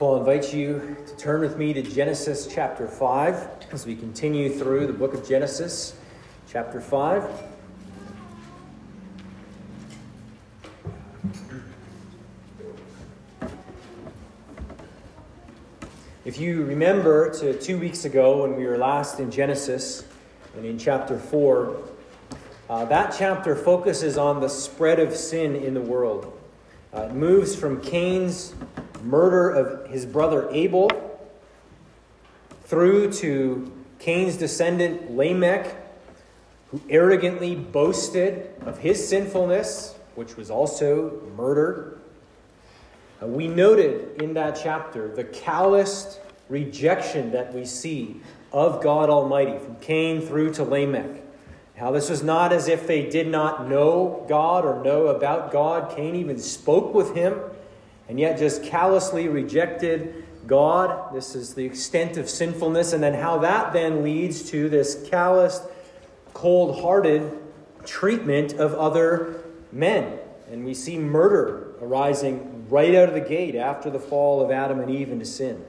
Well, I'll invite you to turn with me to Genesis chapter 5 as we continue through the book of Genesis, chapter 5. If you remember to two weeks ago when we were last in Genesis and in chapter 4, uh, that chapter focuses on the spread of sin in the world. Uh, it moves from Cain's murder of his brother Abel through to Cain's descendant Lamech, who arrogantly boasted of his sinfulness, which was also murdered. Uh, we noted in that chapter the calloused rejection that we see of God Almighty from Cain through to Lamech. How this was not as if they did not know God or know about God. Cain even spoke with him and yet just callously rejected God. This is the extent of sinfulness, and then how that then leads to this calloused, cold hearted treatment of other men. And we see murder arising right out of the gate after the fall of Adam and Eve into sin.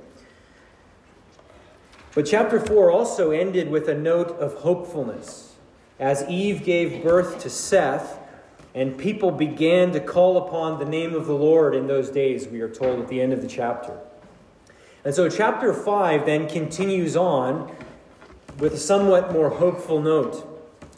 But chapter 4 also ended with a note of hopefulness. As Eve gave birth to Seth, and people began to call upon the name of the Lord in those days, we are told at the end of the chapter. And so, chapter 5 then continues on with a somewhat more hopeful note.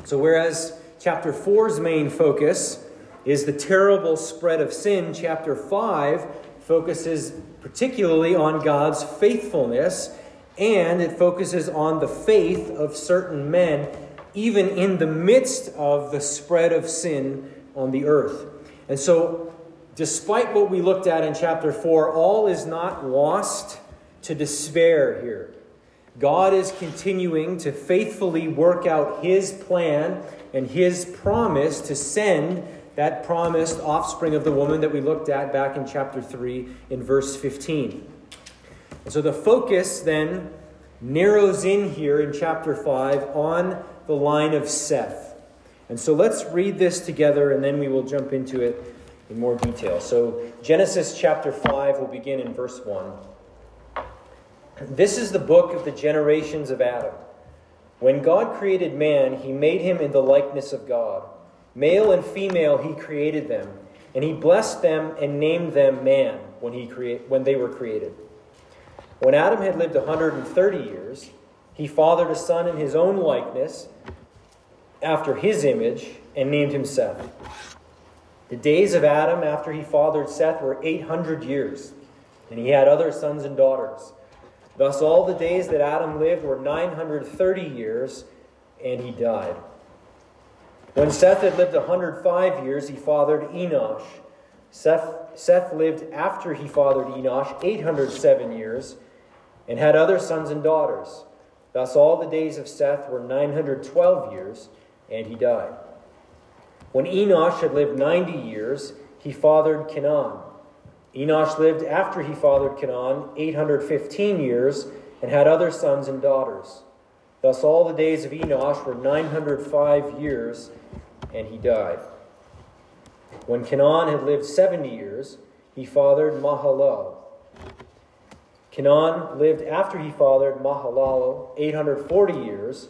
So, whereas chapter 4's main focus is the terrible spread of sin, chapter 5 focuses particularly on God's faithfulness and it focuses on the faith of certain men, even in the midst of the spread of sin on the earth. And so, despite what we looked at in chapter 4, all is not lost to despair here. God is continuing to faithfully work out his plan and his promise to send that promised offspring of the woman that we looked at back in chapter 3 in verse 15. And so the focus then narrows in here in chapter 5 on the line of Seth. And so let's read this together and then we will jump into it in more detail. So, Genesis chapter 5 will begin in verse 1. This is the book of the generations of Adam. When God created man, he made him in the likeness of God. Male and female, he created them. And he blessed them and named them man when, he create, when they were created. When Adam had lived 130 years, he fathered a son in his own likeness after his image and named him Seth. The days of Adam after he fathered Seth were 800 years, and he had other sons and daughters. Thus, all the days that Adam lived were 930 years, and he died. When Seth had lived 105 years, he fathered Enosh. Seth, Seth lived after he fathered Enosh 807 years, and had other sons and daughters. Thus, all the days of Seth were 912 years and he died. When Enosh had lived 90 years, he fathered Kenan. Enosh lived after he fathered Kenan 815 years and had other sons and daughters. Thus, all the days of Enosh were 905 years, and he died. When Kenan had lived 70 years, he fathered Mahalalel. Kenan lived after he fathered Mahalalel 840 years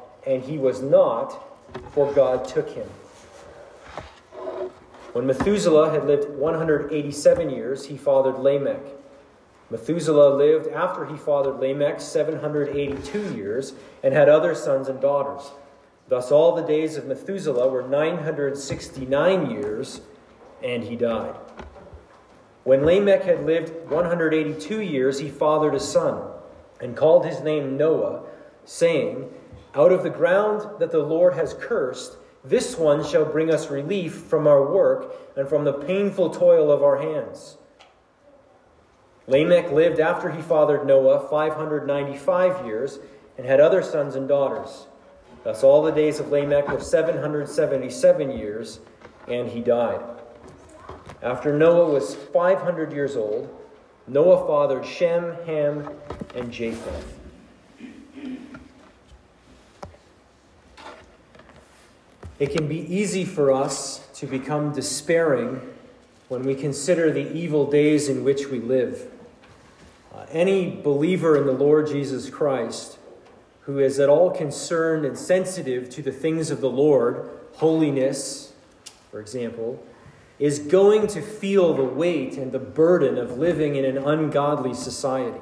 and he was not, for God took him. When Methuselah had lived 187 years, he fathered Lamech. Methuselah lived after he fathered Lamech 782 years and had other sons and daughters. Thus, all the days of Methuselah were 969 years, and he died. When Lamech had lived 182 years, he fathered a son and called his name Noah, saying, Out of the ground that the Lord has cursed, this one shall bring us relief from our work and from the painful toil of our hands. Lamech lived after he fathered Noah 595 years and had other sons and daughters. Thus, all the days of Lamech were 777 years, and he died. After Noah was 500 years old, Noah fathered Shem, Ham, and Japheth. It can be easy for us to become despairing when we consider the evil days in which we live. Uh, any believer in the Lord Jesus Christ who is at all concerned and sensitive to the things of the Lord, holiness, for example, is going to feel the weight and the burden of living in an ungodly society.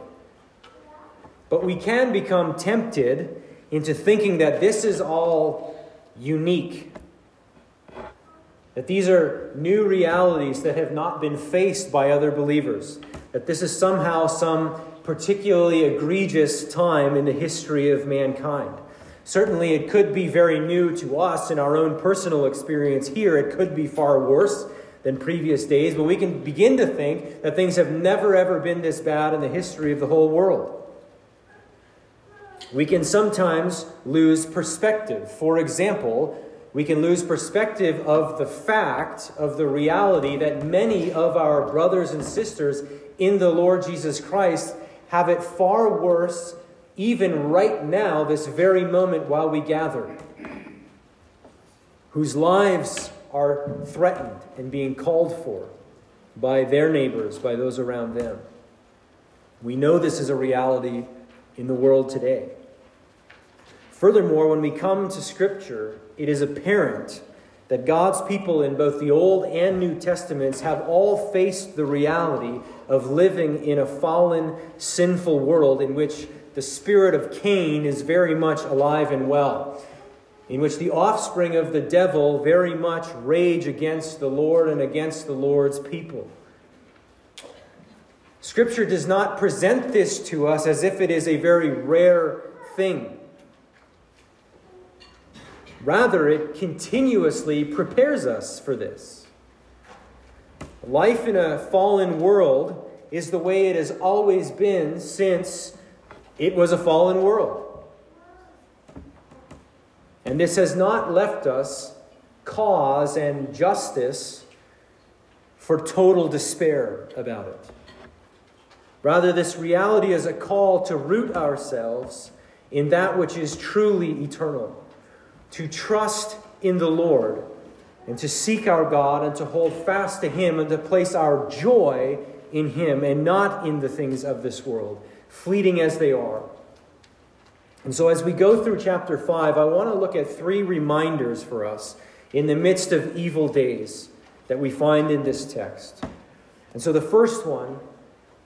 But we can become tempted into thinking that this is all unique. That these are new realities that have not been faced by other believers. That this is somehow some particularly egregious time in the history of mankind. Certainly, it could be very new to us in our own personal experience here. It could be far worse than previous days, but we can begin to think that things have never, ever been this bad in the history of the whole world. We can sometimes lose perspective. For example, we can lose perspective of the fact, of the reality that many of our brothers and sisters in the Lord Jesus Christ have it far worse, even right now, this very moment while we gather, whose lives are threatened and being called for by their neighbors, by those around them. We know this is a reality in the world today. Furthermore, when we come to Scripture, it is apparent that God's people in both the Old and New Testaments have all faced the reality of living in a fallen, sinful world in which the spirit of Cain is very much alive and well in which the offspring of the devil very much rage against the Lord and against the Lord's people. Scripture does not present this to us as if it is a very rare thing. Rather, it continuously prepares us for this. Life in a fallen world is the way it has always been since it was a fallen world. And this has not left us cause and justice for total despair about it. Rather, this reality is a call to root ourselves in that which is truly eternal, to trust in the Lord, and to seek our God, and to hold fast to Him, and to place our joy in Him, and not in the things of this world, fleeting as they are. And so, as we go through chapter 5, I want to look at three reminders for us in the midst of evil days that we find in this text. And so, the first one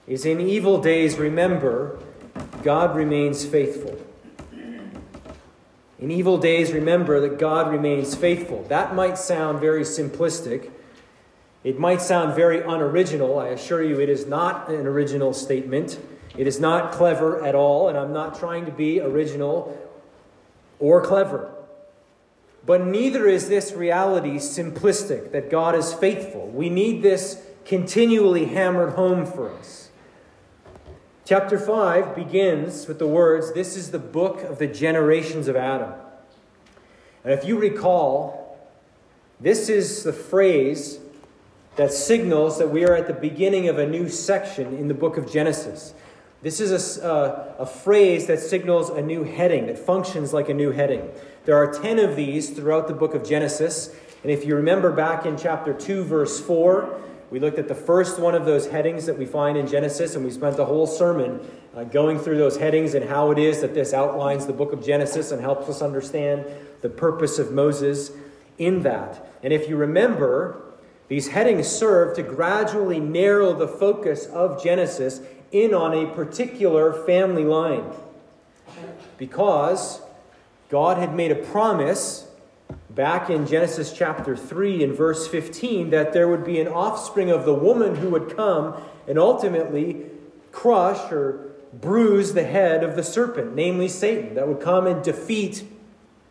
is in evil days, remember, God remains faithful. In evil days, remember that God remains faithful. That might sound very simplistic. It might sound very unoriginal. I assure you, it is not an original statement. It is not clever at all, and I'm not trying to be original or clever. But neither is this reality simplistic that God is faithful. We need this continually hammered home for us. Chapter 5 begins with the words This is the book of the generations of Adam. And if you recall, this is the phrase that signals that we are at the beginning of a new section in the book of Genesis. This is a, uh, a phrase that signals a new heading, that functions like a new heading. There are 10 of these throughout the book of Genesis. And if you remember back in chapter 2, verse 4, we looked at the first one of those headings that we find in Genesis, and we spent a whole sermon uh, going through those headings and how it is that this outlines the book of Genesis and helps us understand the purpose of Moses in that. And if you remember, These headings serve to gradually narrow the focus of Genesis in on a particular family line. Because God had made a promise back in Genesis chapter 3 and verse 15 that there would be an offspring of the woman who would come and ultimately crush or bruise the head of the serpent, namely Satan, that would come and defeat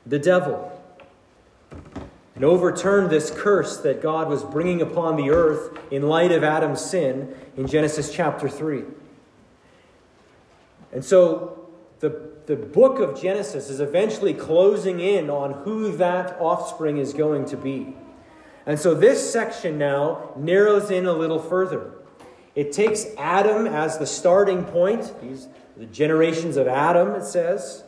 the devil and overturn this curse that God was bringing upon the earth in light of Adam's sin in Genesis chapter 3. And so the, the book of Genesis is eventually closing in on who that offspring is going to be. And so this section now narrows in a little further. It takes Adam as the starting point, these the generations of Adam, it says.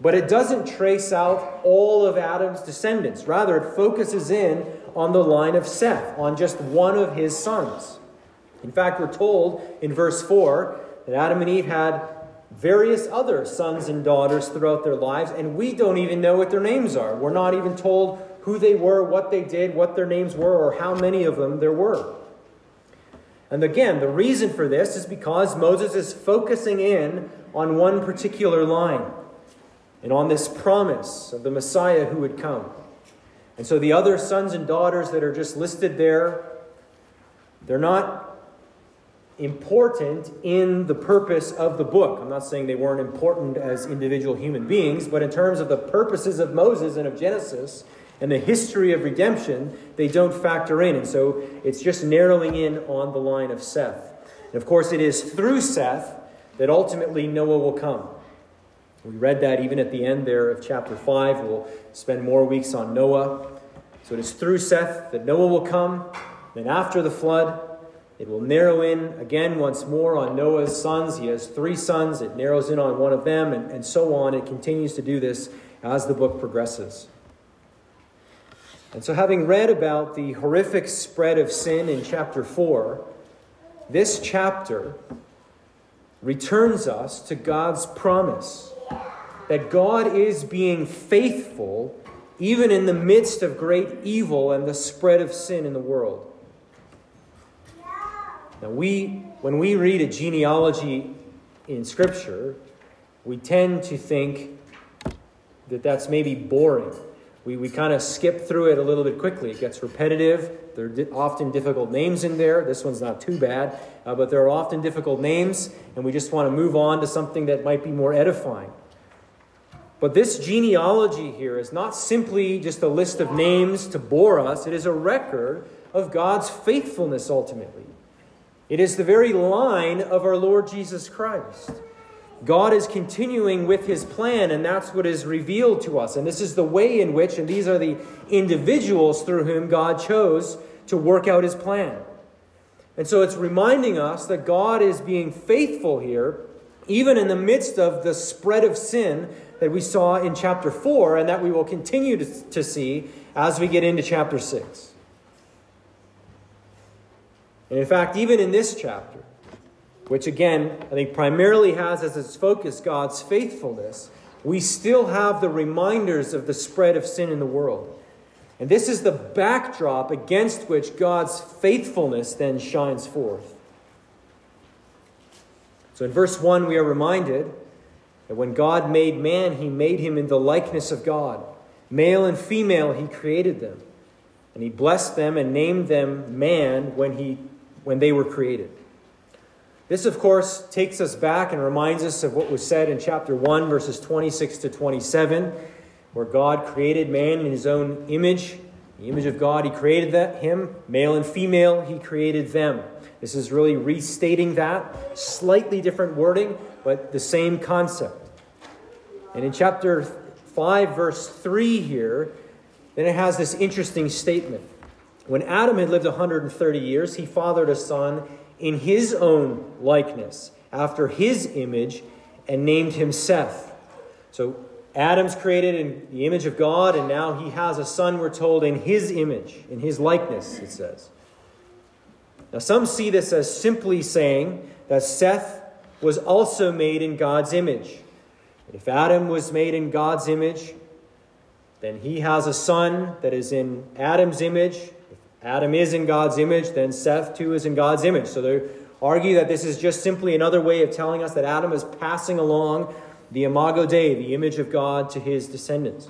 But it doesn't trace out all of Adam's descendants. Rather, it focuses in on the line of Seth, on just one of his sons. In fact, we're told in verse 4 that Adam and Eve had various other sons and daughters throughout their lives, and we don't even know what their names are. We're not even told who they were, what they did, what their names were, or how many of them there were. And again, the reason for this is because Moses is focusing in on one particular line and on this promise of the Messiah who would come. And so the other sons and daughters that are just listed there, they're not important in the purpose of the book. I'm not saying they weren't important as individual human beings, but in terms of the purposes of Moses and of Genesis and the history of redemption, they don't factor in. And so it's just narrowing in on the line of Seth. And of course, it is through Seth that ultimately Noah will come. We read that even at the end there of chapter 5. We'll spend more weeks on Noah. So it is through Seth that Noah will come. Then after the flood, it will narrow in again once more on Noah's sons. He has three sons. It narrows in on one of them, and, and so on. It continues to do this as the book progresses. And so, having read about the horrific spread of sin in chapter 4, this chapter returns us to God's promise that God is being faithful even in the midst of great evil and the spread of sin in the world. Now, we, when we read a genealogy in Scripture, we tend to think that that's maybe boring. We, we kind of skip through it a little bit quickly. It gets repetitive. There are di- often difficult names in there. This one's not too bad, uh, but there are often difficult names, and we just want to move on to something that might be more edifying. But this genealogy here is not simply just a list of names to bore us, it is a record of God's faithfulness ultimately. It is the very line of our Lord Jesus Christ. God is continuing with his plan, and that's what is revealed to us. And this is the way in which, and these are the individuals through whom God chose to work out his plan. And so it's reminding us that God is being faithful here, even in the midst of the spread of sin that we saw in chapter 4 and that we will continue to, to see as we get into chapter 6. And in fact, even in this chapter, which again, I think primarily has as its focus God's faithfulness, we still have the reminders of the spread of sin in the world. And this is the backdrop against which God's faithfulness then shines forth. So in verse 1, we are reminded that when God made man, he made him in the likeness of God. Male and female, he created them. And he blessed them and named them man when, he, when they were created. This, of course, takes us back and reminds us of what was said in chapter 1, verses 26 to 27, where God created man in his own image. The image of God, he created that, him. Male and female, he created them. This is really restating that. Slightly different wording, but the same concept. And in chapter 5, verse 3 here, then it has this interesting statement. When Adam had lived 130 years, he fathered a son in his own likeness, after his image, and named him Seth. So Adam's created in the image of God, and now he has a son, we're told, in his image, in his likeness, it says. Now, some see this as simply saying that Seth was also made in God's image. If Adam was made in God's image, then he has a son that is in Adam's image. Adam is in God's image, then Seth too is in God's image. So they argue that this is just simply another way of telling us that Adam is passing along the imago Dei, the image of God, to his descendants.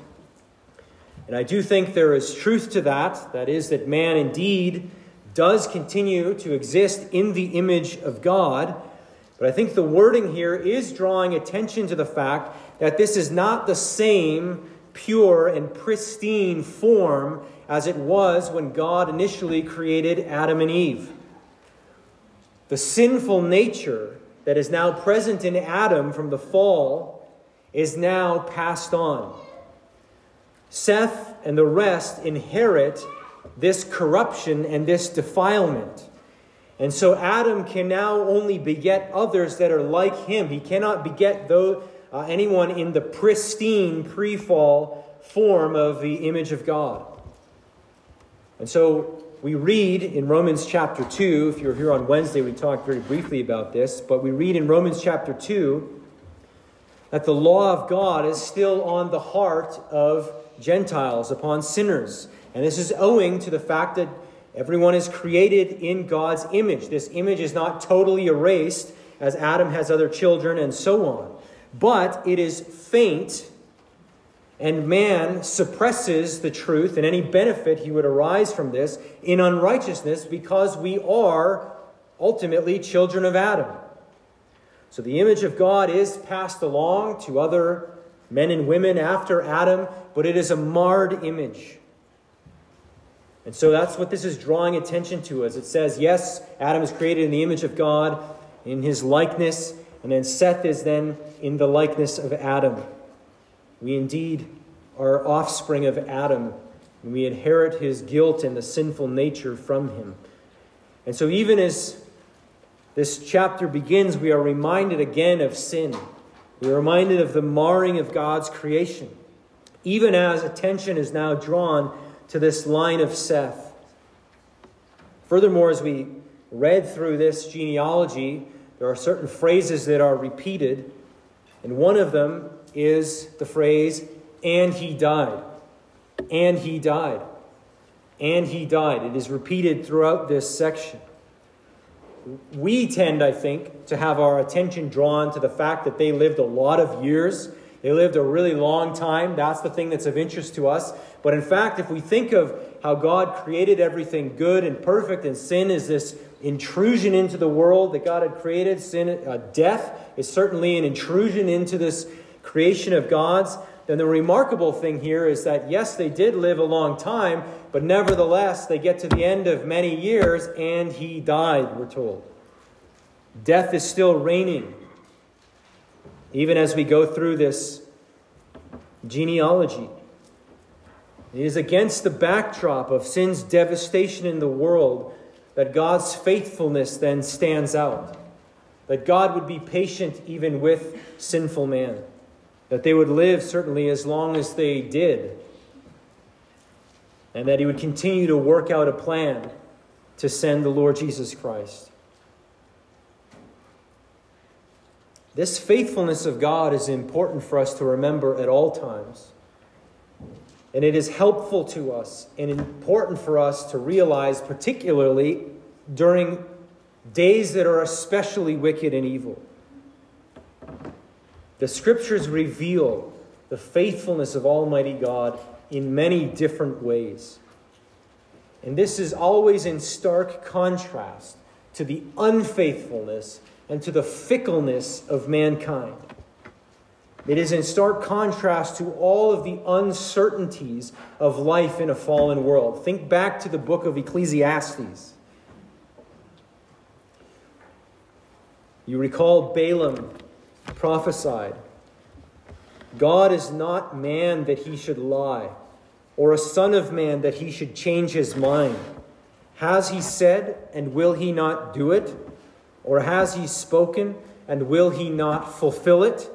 And I do think there is truth to that. That is, that man indeed does continue to exist in the image of God. But I think the wording here is drawing attention to the fact that this is not the same pure and pristine form as it was when God initially created Adam and Eve. The sinful nature that is now present in Adam from the fall is now passed on. Seth and the rest inherit this corruption and this defilement. And so Adam can now only beget others that are like him. He cannot beget though, uh, anyone in the pristine pre fall form of the image of God. And so we read in Romans chapter 2, if you're here on Wednesday, we talked very briefly about this, but we read in Romans chapter 2 that the law of God is still on the heart of Gentiles, upon sinners. And this is owing to the fact that everyone is created in God's image. This image is not totally erased as Adam has other children and so on, but it is faint. And man suppresses the truth and any benefit he would arise from this in unrighteousness because we are ultimately children of Adam. So the image of God is passed along to other men and women after Adam, but it is a marred image. And so that's what this is drawing attention to as it says, yes, Adam is created in the image of God, in his likeness, and then Seth is then in the likeness of Adam. We indeed are offspring of Adam, and we inherit his guilt and the sinful nature from him. And so, even as this chapter begins, we are reminded again of sin. We are reminded of the marring of God's creation, even as attention is now drawn to this line of Seth. Furthermore, as we read through this genealogy, there are certain phrases that are repeated, and one of them is the phrase, and he died. And he died. And he died. It is repeated throughout this section we tend, I think, to have our attention drawn to the fact that they lived a lot of years. They lived a really long time. That's the thing that's of interest to us. But in fact, if we think of how God created everything good and perfect, and sin is this intrusion into the world that God had created, sin, uh, death is certainly an intrusion into this creation of God's, then the remarkable thing here is that, yes, they did live a long time, but nevertheless, they get to the end of many years and he died, we're told. Death is still reigning. Even as we go through this genealogy, it is against the backdrop of sin's devastation in the world that God's faithfulness then stands out. That God would be patient even with sinful man. That they would live certainly as long as they did and that he would continue to work out a plan to send the Lord Jesus Christ. This faithfulness of God is important for us to remember at all times. And it is helpful to us and important for us to realize, particularly during days that are especially wicked and evil. The scriptures reveal the faithfulness of Almighty God in many different ways. And this is always in stark contrast to the unfaithfulness and to the fickleness of mankind. It is in stark contrast to all of the uncertainties of life in a fallen world. Think back to the book of Ecclesiastes. You recall Balaam prophesied God is not man that he should lie, or a son of man that he should change his mind. Has he said, and will he not do it? Or has he spoken, and will he not fulfill it?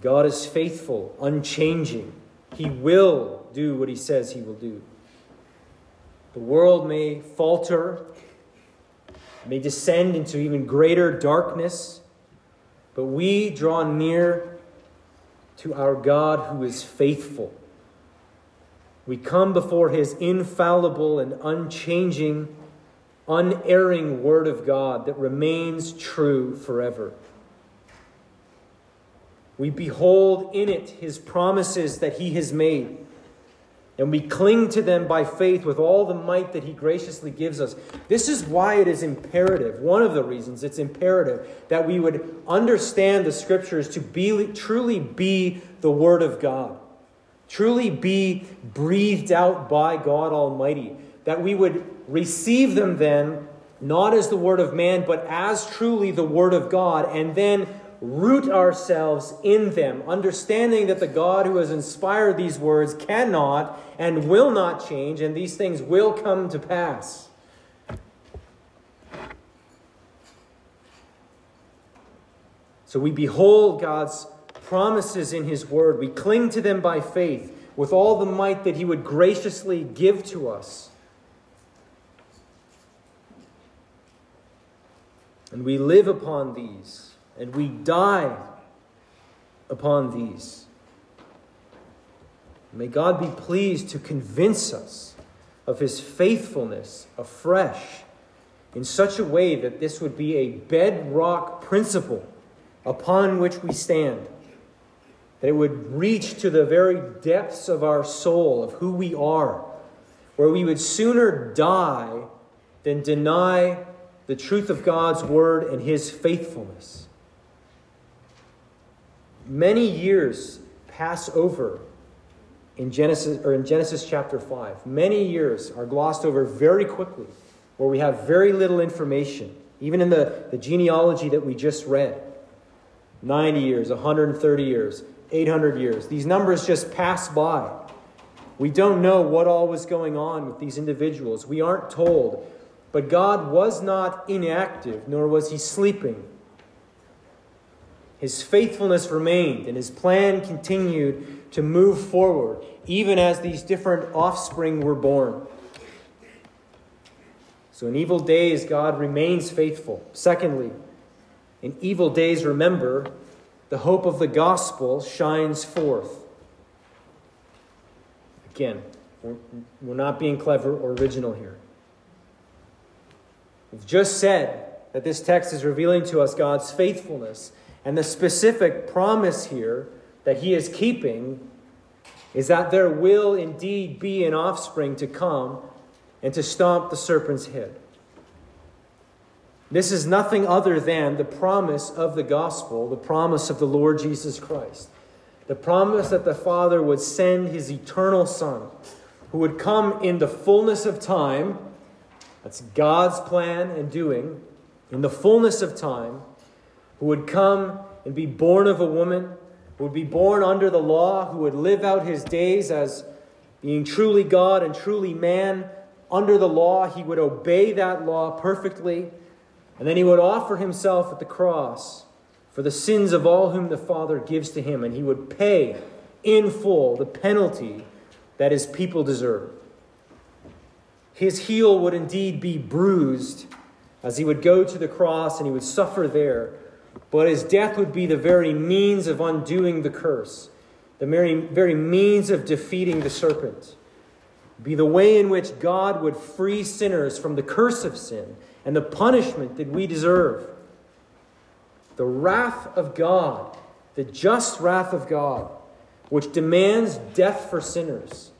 God is faithful, unchanging. He will do what he says he will do. The world may falter, may descend into even greater darkness but we draw near to our God who is faithful. We come before his infallible and unchanging, unerring Word of God that remains true forever. We behold in it his promises that he has made and we cling to them by faith with all the might that He graciously gives us. This is why it is imperative, one of the reasons it's imperative, that we would understand the Scriptures to be, truly be the Word of God, truly be breathed out by God Almighty, that we would receive them then not as the Word of man, but as truly the Word of God, and then root ourselves in them, understanding that the God who has inspired these words cannot and will not change, and these things will come to pass. So we behold God's promises in His Word. We cling to them by faith with all the might that He would graciously give to us. And we live upon these and we die upon these. May God be pleased to convince us of his faithfulness afresh in such a way that this would be a bedrock principle upon which we stand. That it would reach to the very depths of our soul, of who we are, where we would sooner die than deny the truth of God's word and his faithfulness. Many years pass over in Genesis or in Genesis chapter 5. Many years are glossed over very quickly, where we have very little information, even in the, the genealogy that we just read. 90 years, 130 years, 800 years. These numbers just pass by. We don't know what all was going on with these individuals. We aren't told. But God was not inactive, nor was he sleeping his faithfulness remained and his plan continued to move forward, even as these different offspring were born. So in evil days, God remains faithful. Secondly, in evil days, remember, the hope of the gospel shines forth. Again, we're not being clever or original here. We've just said that this text is revealing to us God's faithfulness and the specific promise here that he is keeping is that there will indeed be an offspring to come and to stomp the serpent's head. This is nothing other than the promise of the gospel, the promise of the Lord Jesus Christ. The promise that the Father would send his eternal Son, who would come in the fullness of time. That's God's plan and doing. In the fullness of time, who would come and be born of a woman, who would be born under the law, who would live out his days as being truly God and truly man under the law. He would obey that law perfectly, and then he would offer himself at the cross for the sins of all whom the Father gives to him, and he would pay in full the penalty that his people deserve. His heel would indeed be bruised as he would go to the cross and he would suffer there but his death would be the very means of undoing the curse, the very, very means of defeating the serpent. Be the way in which God would free sinners from the curse of sin and the punishment that we deserve. The wrath of God, the just wrath of God, which demands death for sinners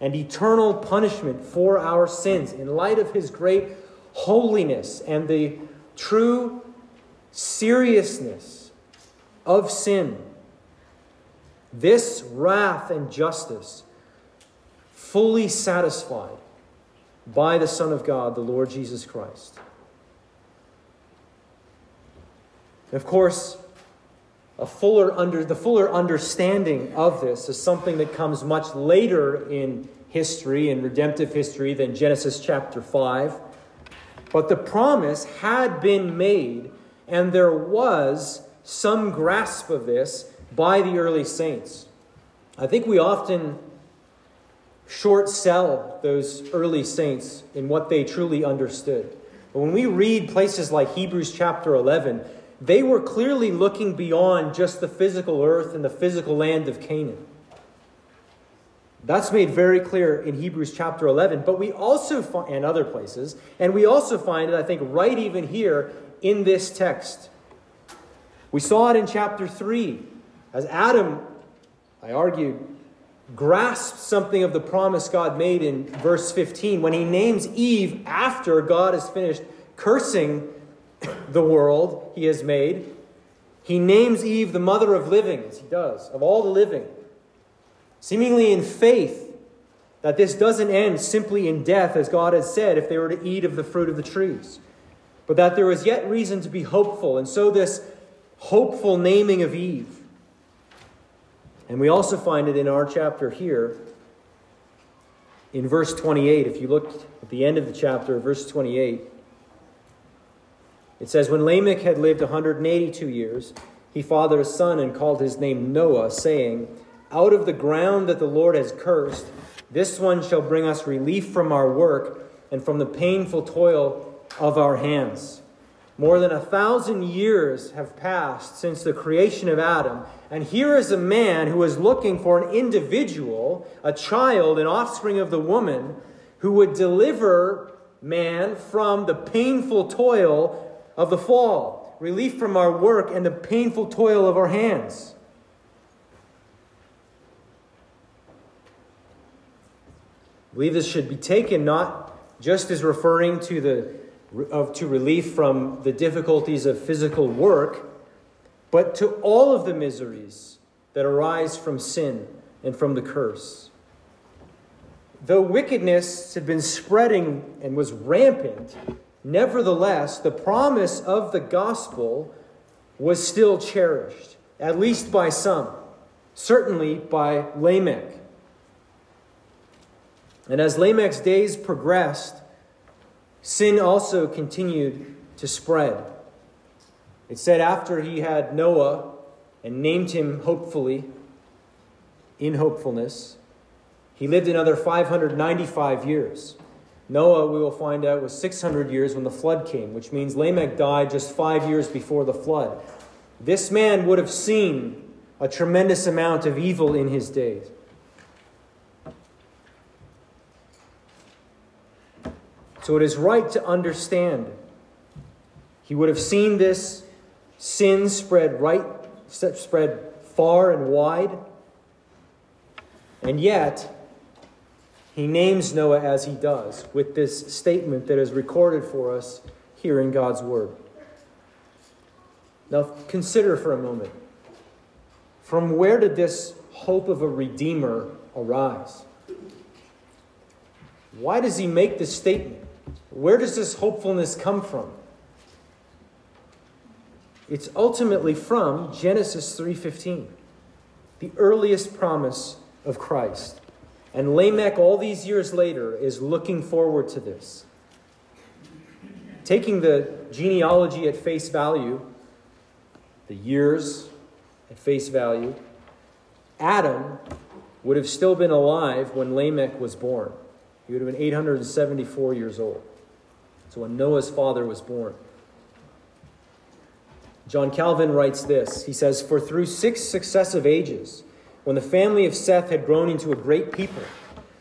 and eternal punishment for our sins in light of his great holiness and the true seriousness of sin, this wrath and justice fully satisfied by the Son of God, the Lord Jesus Christ. of course, a fuller under, the fuller understanding of this is something that comes much later in history, in redemptive history, than Genesis chapter 5. But the promise had been made and there was some grasp of this by the early saints. I think we often short sell those early saints in what they truly understood. But when we read places like Hebrews chapter 11, they were clearly looking beyond just the physical earth and the physical land of Canaan. That's made very clear in Hebrews chapter 11, but we also find, and other places, and we also find it, I think, right even here in this text. We saw it in chapter 3, as Adam, I argued, grasped something of the promise God made in verse 15 when he names Eve after God has finished cursing the world he has made. He names Eve the mother of living, as he does, of all the living seemingly in faith that this doesn't end simply in death, as God has said, if they were to eat of the fruit of the trees, but that there was yet reason to be hopeful. And so, this hopeful naming of Eve. And we also find it in our chapter here in verse 28. If you look at the end of the chapter, verse 28, it says, When Lamech had lived 182 years, he fathered a son and called his name Noah, saying, out of the ground that the Lord has cursed, this one shall bring us relief from our work and from the painful toil of our hands. More than a thousand years have passed since the creation of Adam, and here is a man who is looking for an individual, a child, an offspring of the woman, who would deliver man from the painful toil of the fall, relief from our work and the painful toil of our hands. I believe this should be taken not just as referring to the of to relief from the difficulties of physical work, but to all of the miseries that arise from sin and from the curse. Though wickedness had been spreading and was rampant, nevertheless, the promise of the gospel was still cherished, at least by some, certainly by Lamech. And as Lamech's days progressed, sin also continued to spread. It said after he had Noah and named him hopefully, in hopefulness, he lived another 595 years. Noah, we will find out, was 600 years when the flood came, which means Lamech died just five years before the flood. This man would have seen a tremendous amount of evil in his days. So it is right to understand. He would have seen this sin spread right, spread far and wide. And yet, he names Noah as he does with this statement that is recorded for us here in God's Word. Now, consider for a moment from where did this hope of a Redeemer arise? Why does he make this statement? Where does this hopefulness come from? It's ultimately from Genesis 3:15, the earliest promise of Christ. And Lamech all these years later is looking forward to this. Taking the genealogy at face value, the years at face value, Adam would have still been alive when Lamech was born. He would have been 874 years old. So when Noah's father was born. John Calvin writes this He says, For through six successive ages, when the family of Seth had grown into a great people,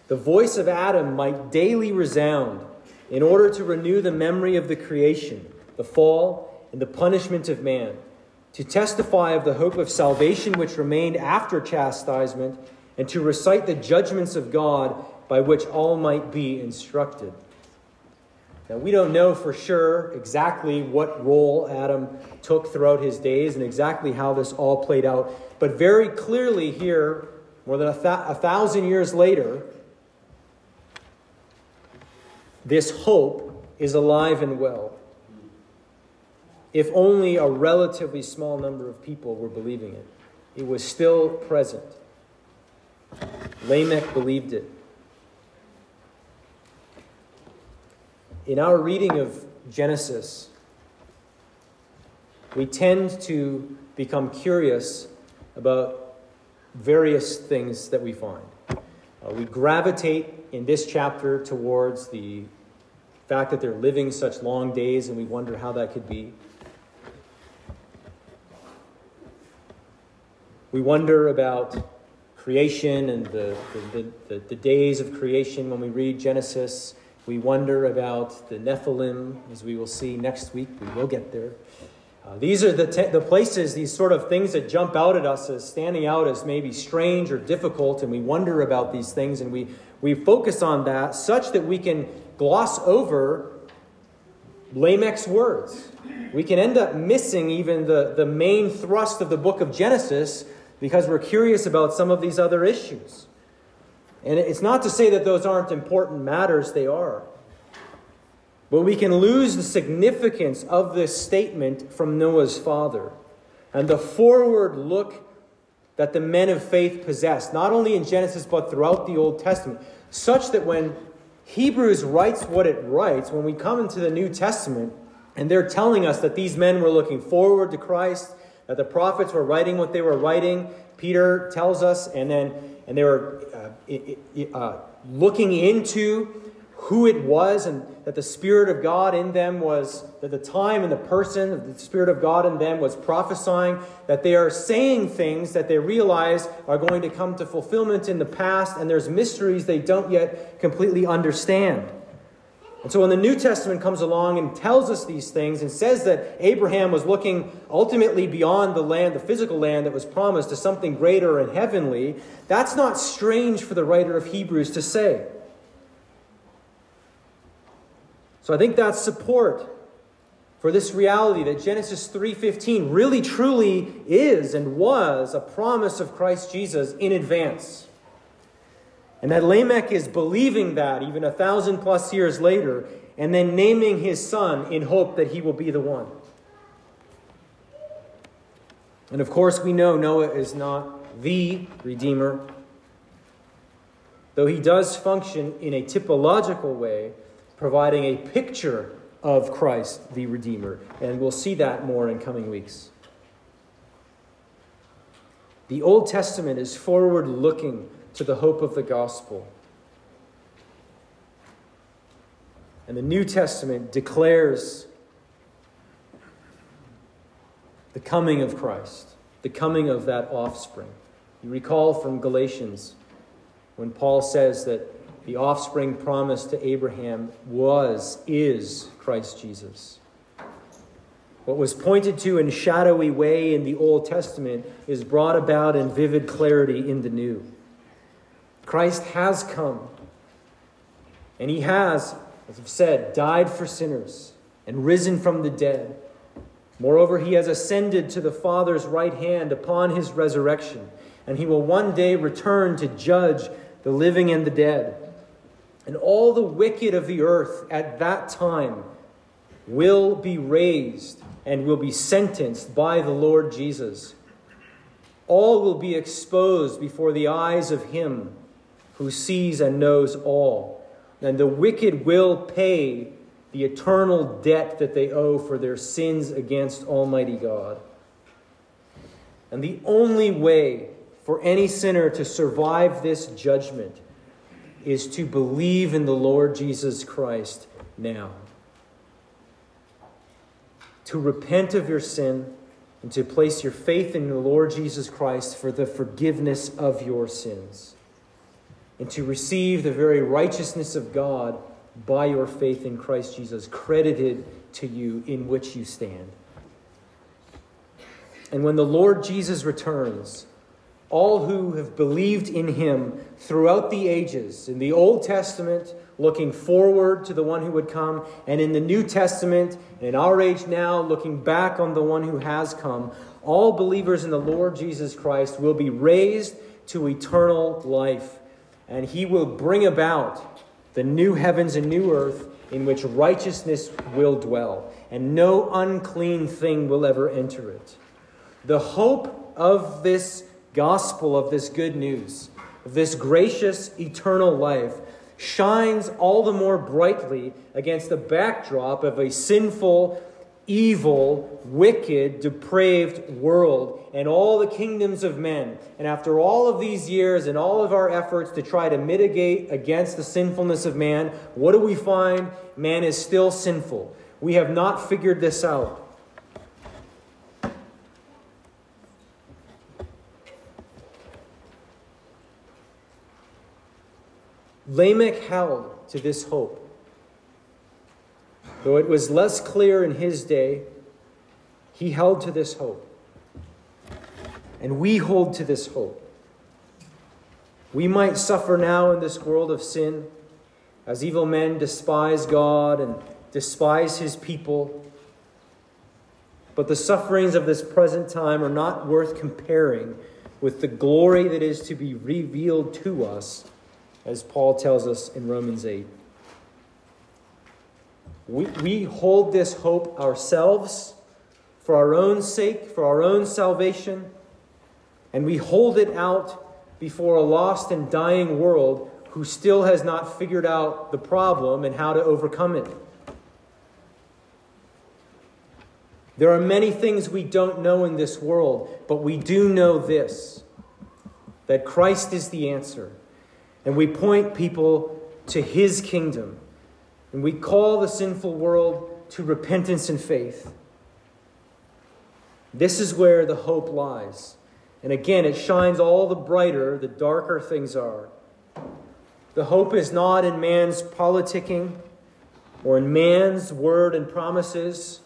the voice of Adam might daily resound in order to renew the memory of the creation, the fall, and the punishment of man, to testify of the hope of salvation which remained after chastisement, and to recite the judgments of God by which all might be instructed. Now, we don't know for sure exactly what role Adam took throughout his days and exactly how this all played out, but very clearly here, more than a, th- a thousand years later, this hope is alive and well. If only a relatively small number of people were believing it, it was still present. Lamech believed it. In our reading of Genesis, we tend to become curious about various things that we find. Uh, we gravitate in this chapter towards the fact that they're living such long days, and we wonder how that could be. We wonder about creation and the, the, the, the, days of creation when we read Genesis. We wonder about the Nephilim, as we will see next week. We will get there. Uh, these are the, te- the places, these sort of things that jump out at us as standing out as maybe strange or difficult, and we wonder about these things, and we, we focus on that such that we can gloss over Lamech's words. We can end up missing even the, the main thrust of the book of Genesis because we're curious about some of these other issues. And it's not to say that those aren't important matters, they are. But we can lose the significance of this statement from Noah's father and the forward look that the men of faith possessed, not only in Genesis but throughout the Old Testament, such that when Hebrews writes what it writes, when we come into the New Testament, and they're telling us that these men were looking forward to Christ, that the prophets were writing what they were writing, Peter tells us, and then and they were uh, uh, looking into who it was and that the Spirit of God in them was, that the time and the person of the Spirit of God in them was prophesying, that they are saying things that they realize are going to come to fulfillment in the past, and there's mysteries they don't yet completely understand. And so when the New Testament comes along and tells us these things and says that Abraham was looking ultimately beyond the land, the physical land that was promised, to something greater and heavenly, that's not strange for the writer of Hebrews to say. So I think that's support for this reality that Genesis 3:15 really truly is and was a promise of Christ Jesus in advance. And that Lamech is believing that even a thousand plus years later, and then naming his son in hope that he will be the one. And of course, we know Noah is not the Redeemer, though he does function in a typological way providing a picture of Christ, the Redeemer. And we'll see that more in coming weeks. The Old Testament is forward looking to the hope of the gospel. And the New Testament declares the coming of Christ, the coming of that offspring. You recall from Galatians when Paul says that the offspring promised to Abraham was, is Christ Jesus. What was pointed to in shadowy way in the Old Testament is brought about in vivid clarity in the New. Christ has come, and he has, as I've said, died for sinners and risen from the dead. Moreover, he has ascended to the Father's right hand upon his resurrection, and he will one day return to judge the living and the dead. And all the wicked of the earth at that time will be raised and will be sentenced by the Lord Jesus. All will be exposed before the eyes of Him who sees and knows all. And the wicked will pay the eternal debt that they owe for their sins against Almighty God. And the only way for any sinner to survive this judgment is to believe in the Lord Jesus Christ now. To repent of your sin and to place your faith in the Lord Jesus Christ for the forgiveness of your sins. And to receive the very righteousness of God by your faith in Christ Jesus, credited to you in which you stand. And when the Lord Jesus returns, all who have believed in him throughout the ages, in the Old Testament, looking forward to the one who would come, and in the New Testament, in our age now, looking back on the one who has come, all believers in the Lord Jesus Christ will be raised to eternal life, and he will bring about the new heavens and new earth in which righteousness will dwell, and no unclean thing will ever enter it. The hope of this gospel of this good news, of this gracious eternal life, shines all the more brightly against the backdrop of a sinful, evil, wicked, depraved world and all the kingdoms of men. And after all of these years and all of our efforts to try to mitigate against the sinfulness of man, what do we find? Man is still sinful. We have not figured this out. Lamech held to this hope. Though it was less clear in his day, he held to this hope. And we hold to this hope. We might suffer now in this world of sin as evil men despise God and despise his people. But the sufferings of this present time are not worth comparing with the glory that is to be revealed to us, as Paul tells us in Romans 8. We, we hold this hope ourselves for our own sake, for our own salvation, and we hold it out before a lost and dying world who still has not figured out the problem and how to overcome it. There are many things we don't know in this world, but we do know this that Christ is the answer. And we point people to his kingdom. And we call the sinful world to repentance and faith. This is where the hope lies. And again, it shines all the brighter the darker things are. The hope is not in man's politicking or in man's word and promises,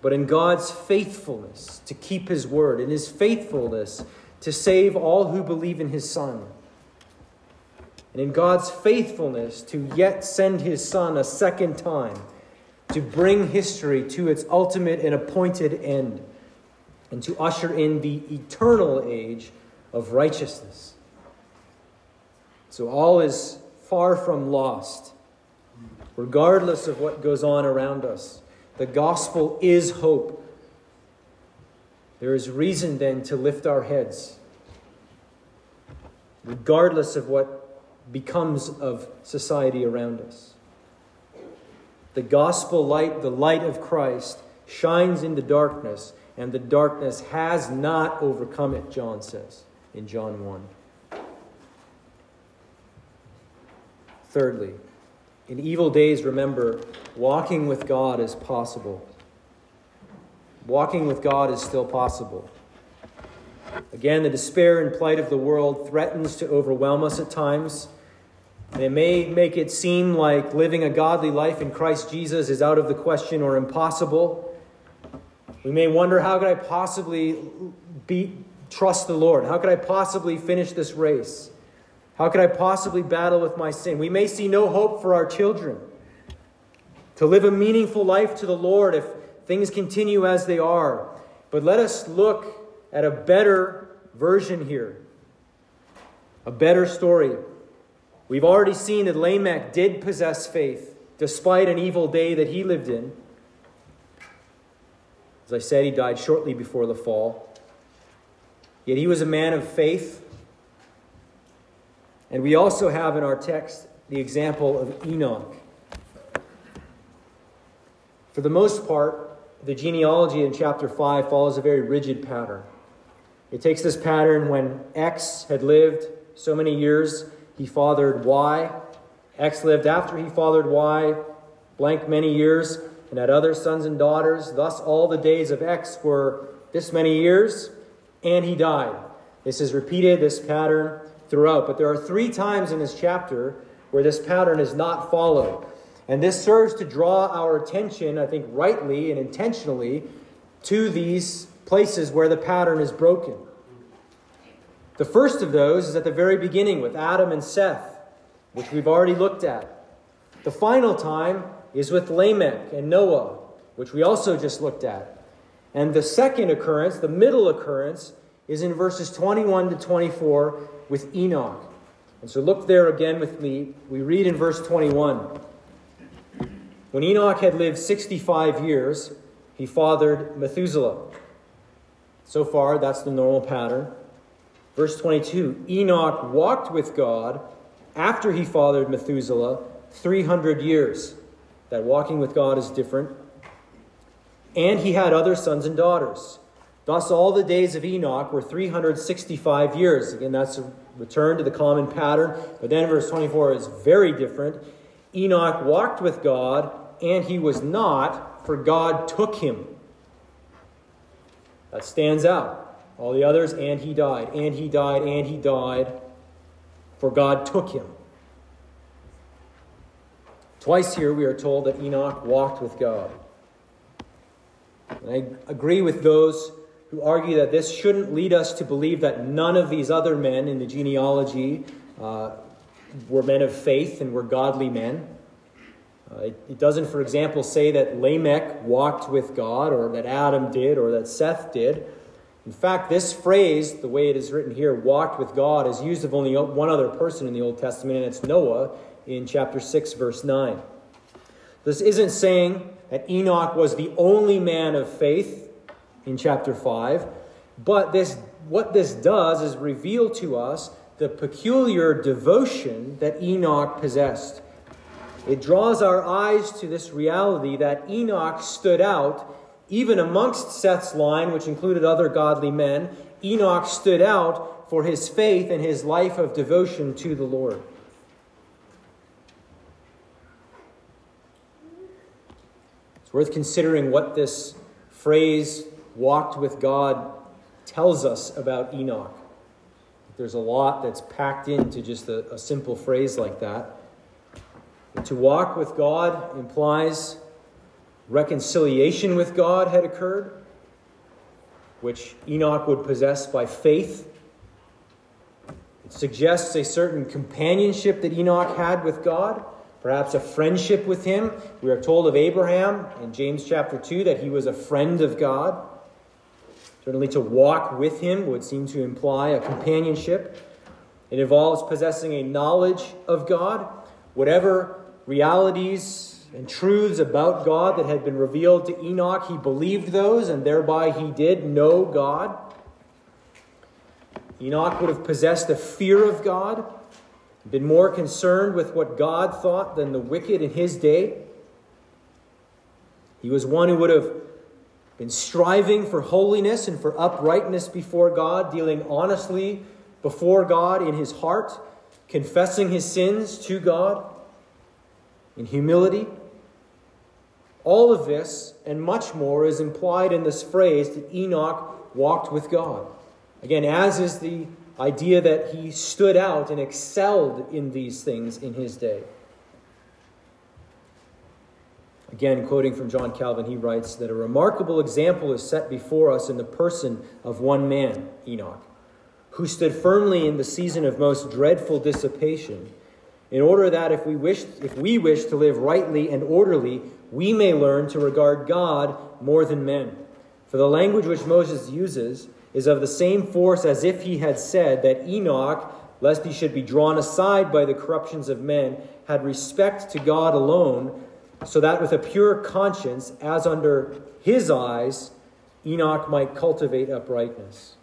but in God's faithfulness to keep his word, in his faithfulness to save all who believe in his Son, and in God's faithfulness to yet send his Son a second time to bring history to its ultimate and appointed end and to usher in the eternal age of righteousness. So all is far from lost, regardless of what goes on around us. The gospel is hope. There is reason then to lift our heads, regardless of what becomes of society around us. The gospel light, the light of Christ, shines into darkness and the darkness has not overcome it, John says in John 1. Thirdly, in evil days, remember, walking with God is possible. Walking with God is still possible. Again, the despair and plight of the world threatens to overwhelm us at times. And it may make it seem like living a godly life in Christ Jesus is out of the question or impossible. We may wonder how could I possibly be, trust the Lord? How could I possibly finish this race? How could I possibly battle with my sin? We may see no hope for our children to live a meaningful life to the Lord if things continue as they are. But let us look at a better version here, a better story. We've already seen that Lamech did possess faith despite an evil day that he lived in. As I said, he died shortly before the fall. Yet he was a man of faith. And we also have in our text the example of Enoch. For the most part, the genealogy in chapter 5 follows a very rigid pattern. It takes this pattern when X had lived so many years, he fathered Y. X lived after he fathered Y, blank many years and had other sons and daughters. Thus, all the days of X were this many years, and he died. This is repeated, this pattern, throughout. But there are three times in this chapter where this pattern is not followed. And this serves to draw our attention, I think rightly and intentionally, to these places where the pattern is broken. The first of those is at the very beginning with Adam and Seth, which we've already looked at. The final time is with Lamech and Noah, which we also just looked at. And the second occurrence, the middle occurrence, is in verses 21 to 24 with Enoch. And so look there again with me. We read in verse 21 When Enoch had lived 65 years, he fathered Methuselah. So far, that's the normal pattern. Verse 22 Enoch walked with God after he fathered Methuselah 300 years that walking with God is different. And he had other sons and daughters. Thus, all the days of Enoch were 365 years. Again, that's a return to the common pattern. But then verse 24 is very different. Enoch walked with God, and he was not, for God took him. That stands out. All the others, and he died, and he died, and he died. for God took him. Twice here we are told that Enoch walked with God. And I agree with those who argue that this shouldn't lead us to believe that none of these other men in the genealogy uh, were men of faith and were godly men. Uh, it, it doesn't, for example, say that Lamech walked with God, or that Adam did, or that Seth did. In fact, this phrase, the way it is written here, walked with God, is used of only one other person in the Old Testament, and it's Noah in chapter 6, verse 9. This isn't saying that Enoch was the only man of faith in chapter 5, but this, what this does is reveal to us the peculiar devotion that Enoch possessed. It draws our eyes to this reality that Enoch stood out even amongst Seth's line, which included other godly men. Enoch stood out for his faith and his life of devotion to the Lord. It's worth considering what this phrase, walked with God, tells us about Enoch. There's a lot that's packed into just a, a simple phrase like that. To walk with God implies reconciliation with God had occurred, which Enoch would possess by faith. It suggests a certain companionship that Enoch had with God perhaps a friendship with him. We are told of Abraham in James chapter 2 that he was a friend of God. Certainly, to walk with him would seem to imply a companionship. It involves possessing a knowledge of God. Whatever realities and truths about God that had been revealed to Enoch, he believed those, and thereby he did know God. Enoch would have possessed a fear of God been more concerned with what God thought than the wicked in his day. He was one who would have been striving for holiness and for uprightness before God, dealing honestly before God in his heart, confessing his sins to God in humility. All of this and much more is implied in this phrase that Enoch walked with God. Again, as is the idea that he stood out and excelled in these things in his day. Again, quoting from John Calvin, he writes that a remarkable example is set before us in the person of one man, Enoch, who stood firmly in the season of most dreadful dissipation, in order that if we wish, if we wish to live rightly and orderly, we may learn to regard God more than men. For the language which Moses uses is of the same force as if he had said that Enoch, lest he should be drawn aside by the corruptions of men, had respect to God alone, so that with a pure conscience, as under his eyes, Enoch might cultivate uprightness.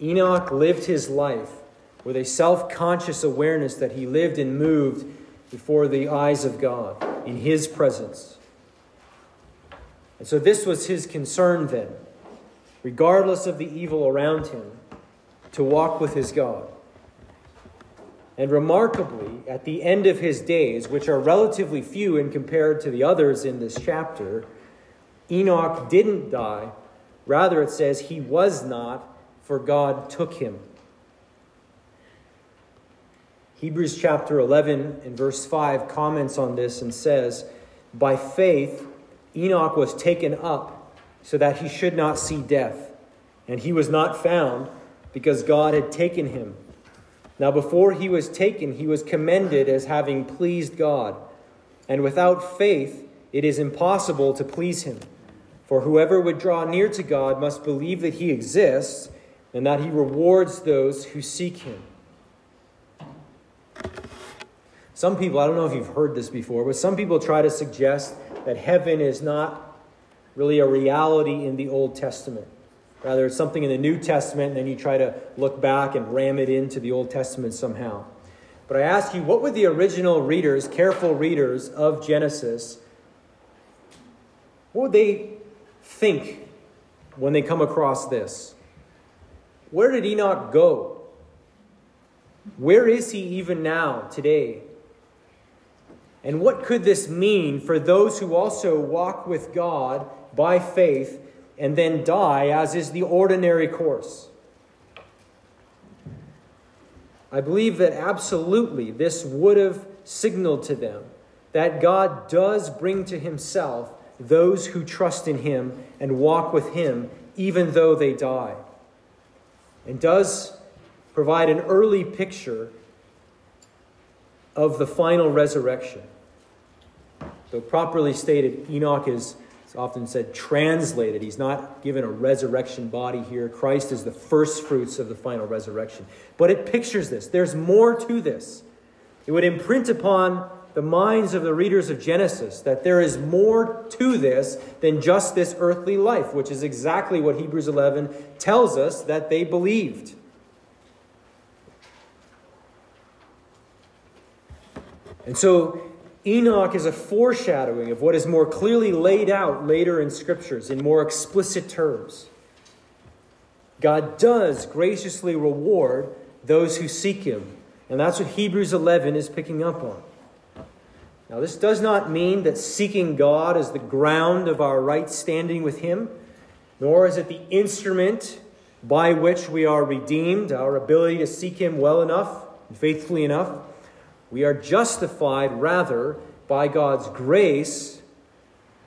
Enoch lived his life with a self conscious awareness that he lived and moved before the eyes of God, in his presence. And so this was his concern then regardless of the evil around him, to walk with his God. And remarkably, at the end of his days, which are relatively few in compared to the others in this chapter, Enoch didn't die. Rather, it says he was not, for God took him. Hebrews chapter 11 and verse 5 comments on this and says, By faith, Enoch was taken up so that he should not see death. And he was not found because God had taken him. Now, before he was taken, he was commended as having pleased God. And without faith, it is impossible to please him. For whoever would draw near to God must believe that he exists and that he rewards those who seek him. Some people, I don't know if you've heard this before, but some people try to suggest that heaven is not really a reality in the Old Testament. Rather, it's something in the New Testament, and then you try to look back and ram it into the Old Testament somehow. But I ask you, what would the original readers, careful readers of Genesis, what would they think when they come across this? Where did Enoch go? Where is he even now, today? And what could this mean for those who also walk with God by faith and then die, as is the ordinary course. I believe that absolutely this would have signaled to them that God does bring to himself those who trust in him and walk with him even though they die. And does provide an early picture of the final resurrection. Though properly stated, Enoch is often said translated. He's not given a resurrection body here. Christ is the first fruits of the final resurrection. But it pictures this. There's more to this. It would imprint upon the minds of the readers of Genesis that there is more to this than just this earthly life, which is exactly what Hebrews 11 tells us that they believed. And so Enoch is a foreshadowing of what is more clearly laid out later in scriptures in more explicit terms. God does graciously reward those who seek him. And that's what Hebrews 11 is picking up on. Now, this does not mean that seeking God is the ground of our right standing with him, nor is it the instrument by which we are redeemed, our ability to seek him well enough and faithfully enough. We are justified rather by God's grace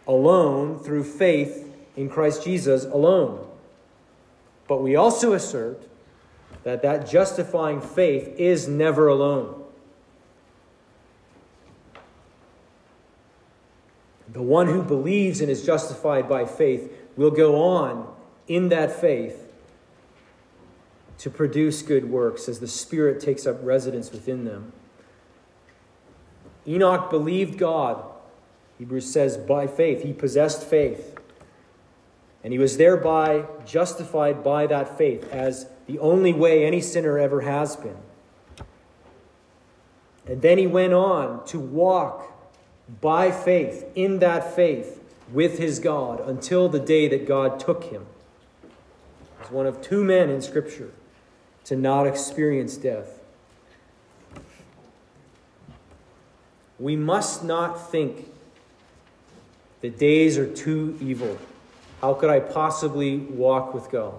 alone through faith in Christ Jesus alone. But we also assert that that justifying faith is never alone. The one who believes and is justified by faith will go on in that faith to produce good works as the Spirit takes up residence within them. Enoch believed God. Hebrews says, by faith. He possessed faith. And he was thereby justified by that faith as the only way any sinner ever has been. And then he went on to walk by faith, in that faith, with his God until the day that God took him. He's one of two men in Scripture to not experience death. We must not think the days are too evil. How could I possibly walk with God?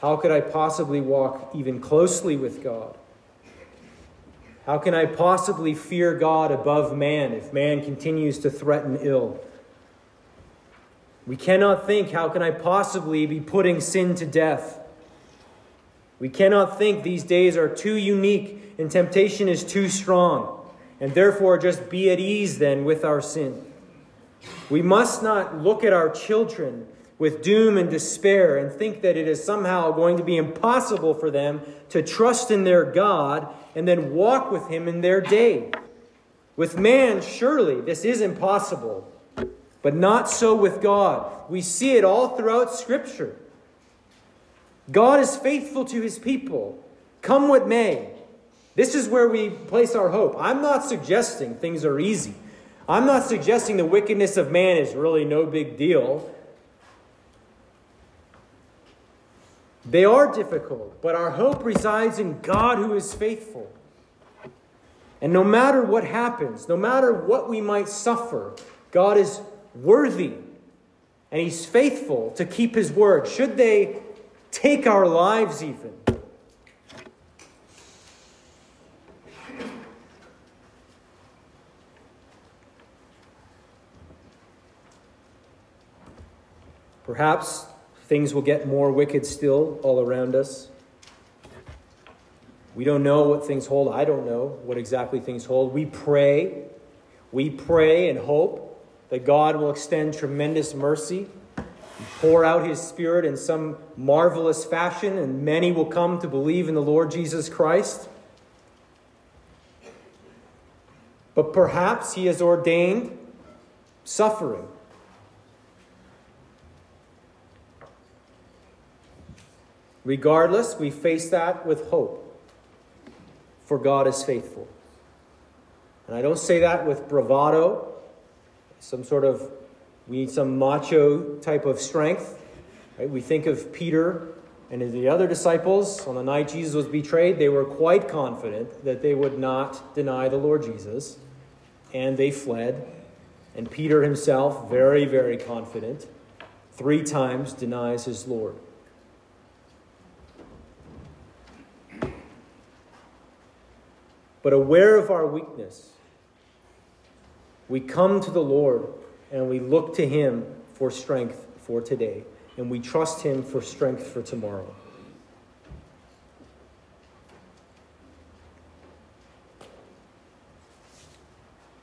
How could I possibly walk even closely with God? How can I possibly fear God above man if man continues to threaten ill? We cannot think, how can I possibly be putting sin to death? We cannot think these days are too unique and temptation is too strong and therefore just be at ease then with our sin. We must not look at our children with doom and despair and think that it is somehow going to be impossible for them to trust in their God and then walk with Him in their day. With man, surely this is impossible, but not so with God. We see it all throughout Scripture. God is faithful to His people, come what may. This is where we place our hope. I'm not suggesting things are easy. I'm not suggesting the wickedness of man is really no big deal. They are difficult, but our hope resides in God who is faithful. And no matter what happens, no matter what we might suffer, God is worthy and He's faithful to keep His word. Should they take our lives, even, Perhaps things will get more wicked still all around us. We don't know what things hold. I don't know what exactly things hold. We pray. We pray and hope that God will extend tremendous mercy, pour out his Spirit in some marvelous fashion, and many will come to believe in the Lord Jesus Christ. But perhaps he has ordained suffering Regardless, we face that with hope, for God is faithful. And I don't say that with bravado, some sort of, we need some macho type of strength. Right? We think of Peter and the other disciples on the night Jesus was betrayed, they were quite confident that they would not deny the Lord Jesus, and they fled. And Peter himself, very, very confident, three times denies his Lord. But aware of our weakness, we come to the Lord and we look to Him for strength for today, and we trust Him for strength for tomorrow.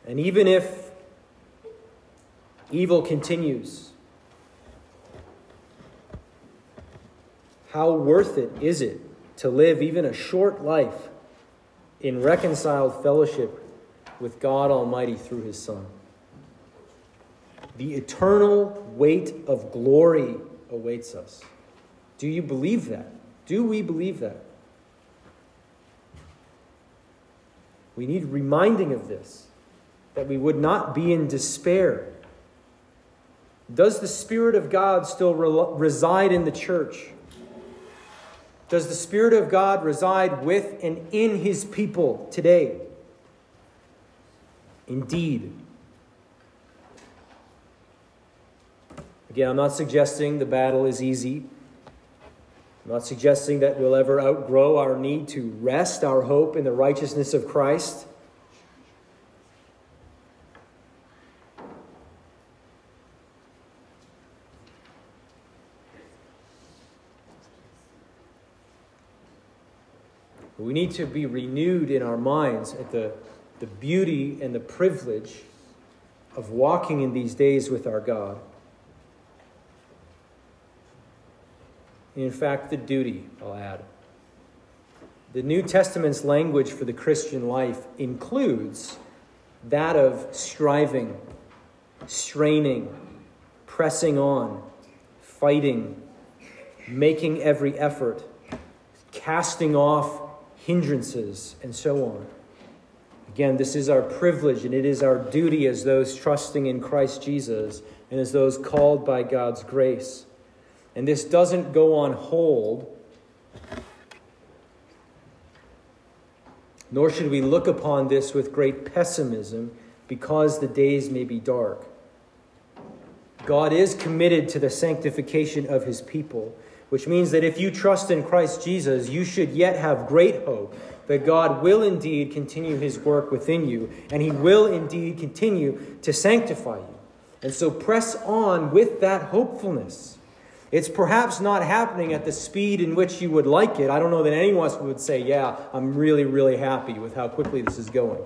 And even if evil continues, how worth it is it to live even a short life in reconciled fellowship with God Almighty through His Son? The eternal weight of glory awaits us. Do you believe that? Do we believe that? We need reminding of this, that we would not be in despair. Does the Spirit of God still re- reside in the church? Does the Spirit of God reside with and in His people today? Indeed. Again, I'm not suggesting the battle is easy. I'm not suggesting that we'll ever outgrow our need to rest our hope in the righteousness of Christ. Need to be renewed in our minds at the, the beauty and the privilege of walking in these days with our God. in fact, the duty, I'll add. The New Testament's language for the Christian life includes that of striving, straining, pressing on, fighting, making every effort, casting off hindrances, and so on. Again, this is our privilege and it is our duty as those trusting in Christ Jesus and as those called by God's grace. And this doesn't go on hold, nor should we look upon this with great pessimism because the days may be dark. God is committed to the sanctification of his people, which means that if you trust in Christ Jesus, you should yet have great hope that God will indeed continue his work within you, and he will indeed continue to sanctify you. And so press on with that hopefulness. It's perhaps not happening at the speed in which you would like it. I don't know that any of us would say, Yeah, I'm really, really happy with how quickly this is going.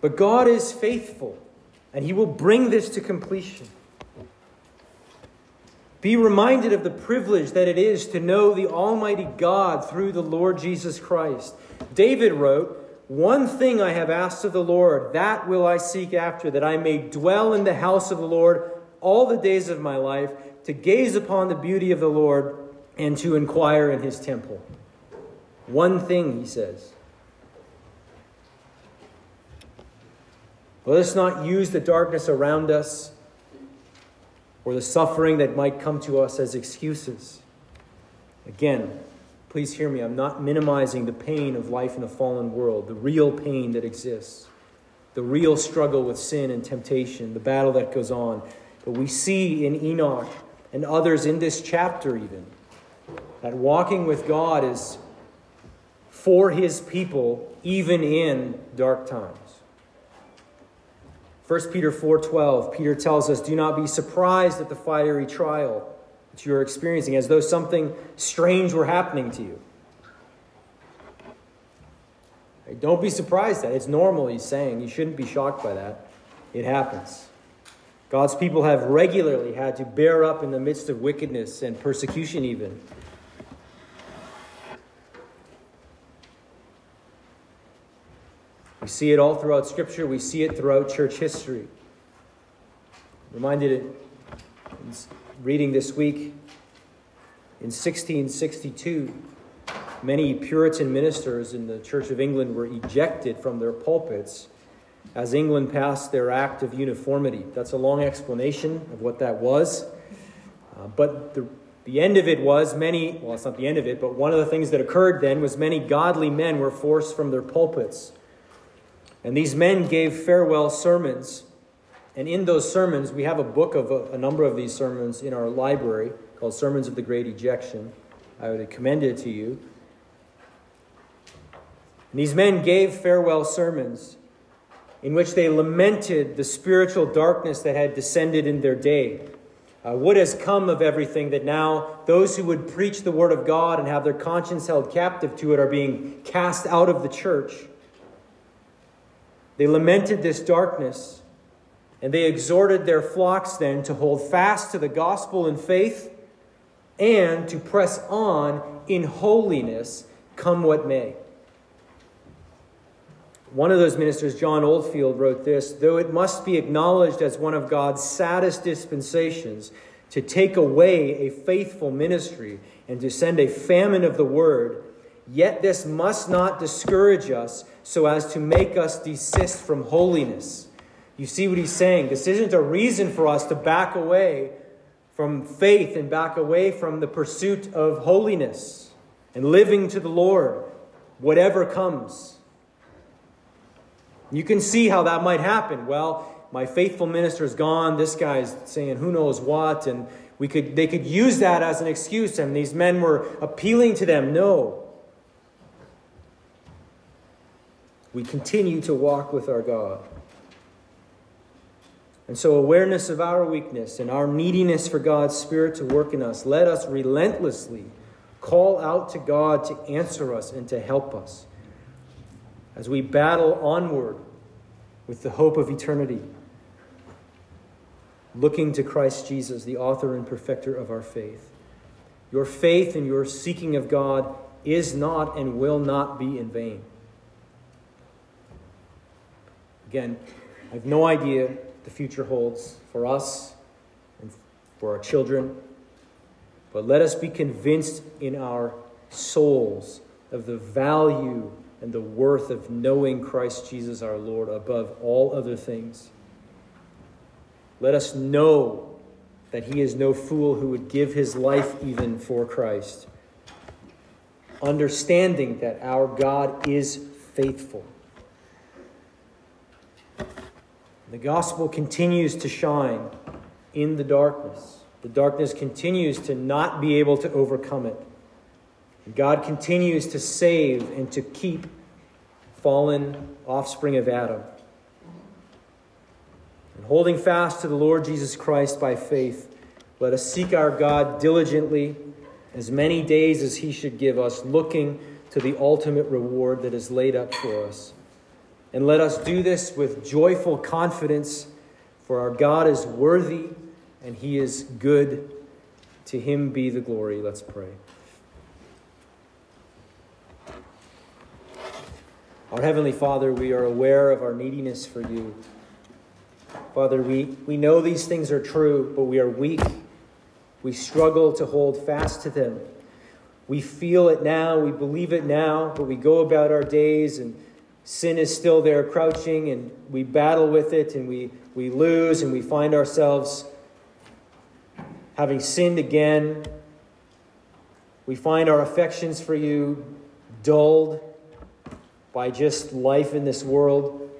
But God is faithful, and He will bring this to completion. Be reminded of the privilege that it is to know the Almighty God through the Lord Jesus Christ. David wrote, One thing I have asked of the Lord, that will I seek after, that I may dwell in the house of the Lord all the days of my life to gaze upon the beauty of the Lord and to inquire in his temple. One thing, he says. Let us not use the darkness around us or the suffering that might come to us as excuses. Again, please hear me. I'm not minimizing the pain of life in a fallen world, the real pain that exists, the real struggle with sin and temptation, the battle that goes on. But we see in Enoch and others in this chapter, even, that walking with God is for his people, even in dark times. 1 Peter 4:12 Peter tells us do not be surprised at the fiery trial that you are experiencing as though something strange were happening to you. Don't be surprised that it's normal he's saying. You shouldn't be shocked by that. It happens. God's people have regularly had to bear up in the midst of wickedness and persecution, even. We see it all throughout Scripture, we see it throughout church history. Reminded it reading this week in 1662, many Puritan ministers in the Church of England were ejected from their pulpits as England passed their Act of Uniformity. That's a long explanation of what that was. Uh, but the, the end of it was many, well, it's not the end of it, but one of the things that occurred then was many godly men were forced from their pulpits. And these men gave farewell sermons. And in those sermons, we have a book of a, a number of these sermons in our library called Sermons of the Great Ejection. I would commend it to you. And these men gave farewell sermons in which they lamented the spiritual darkness that had descended in their day. Uh, what has come of everything that now those who would preach the word of God and have their conscience held captive to it are being cast out of the church? They lamented this darkness and they exhorted their flocks then to hold fast to the gospel in faith and to press on in holiness, come what may. One of those ministers, John Oldfield, wrote this Though it must be acknowledged as one of God's saddest dispensations to take away a faithful ministry and to send a famine of the word, yet this must not discourage us so as to make us desist from holiness. You see what he's saying? This isn't a reason for us to back away from faith and back away from the pursuit of holiness and living to the Lord, whatever comes. You can see how that might happen. Well, my faithful minister is gone. This guy's saying who knows what, and we could they could use that as an excuse. And these men were appealing to them. No. We continue to walk with our God. And so, awareness of our weakness and our neediness for God's Spirit to work in us, let us relentlessly call out to God to answer us and to help us as we battle onward with the hope of eternity, looking to Christ Jesus, the author and perfecter of our faith. Your faith and your seeking of God is not and will not be in vain. Again, I have no idea what the future holds for us and for our children, but let us be convinced in our souls of the value and the worth of knowing Christ Jesus our Lord above all other things. Let us know that he is no fool who would give his life even for Christ, understanding that our God is faithful. The gospel continues to shine in the darkness. The darkness continues to not be able to overcome it. God continues to save and to keep fallen offspring of Adam. And holding fast to the Lord Jesus Christ by faith, let us seek our God diligently as many days as He should give us, looking to the ultimate reward that is laid up for us. And let us do this with joyful confidence, for our God is worthy and He is good. To Him be the glory. Let's pray. Our Heavenly Father, we are aware of our neediness for you. Father, we, we know these things are true, but we are weak. We struggle to hold fast to them. We feel it now, we believe it now, but we go about our days and sin is still there crouching and we battle with it and we, we lose and we find ourselves having sinned again. We find our affections for you dulled by just life in this world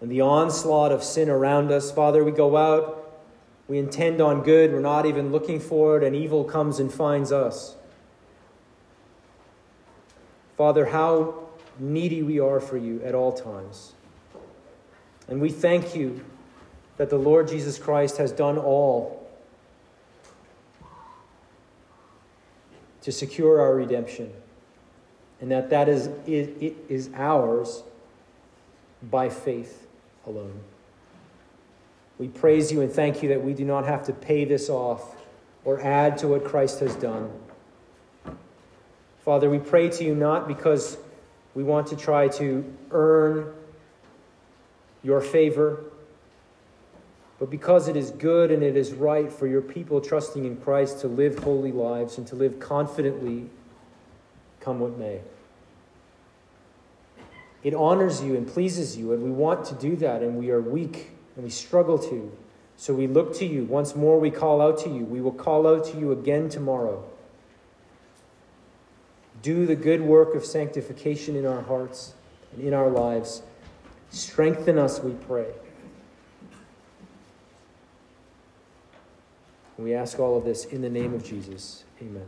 and the onslaught of sin around us. Father, we go out, we intend on good, we're not even looking for it, and evil comes and finds us. Father, how needy we are for you at all times. And we thank you that the Lord Jesus Christ has done all to secure our redemption and that that is, it, it is ours by faith alone. We praise you and thank you that we do not have to pay this off or add to what Christ has done. Father, we pray to you not because we want to try to earn your favor, but because it is good and it is right for your people trusting in Christ to live holy lives and to live confidently come what may. It honors you and pleases you, and we want to do that, and we are weak and we struggle to. So we look to you. Once more, we call out to you. We will call out to you again tomorrow. Do the good work of sanctification in our hearts and in our lives. Strengthen us, we pray. We ask all of this in the name of Jesus. Amen.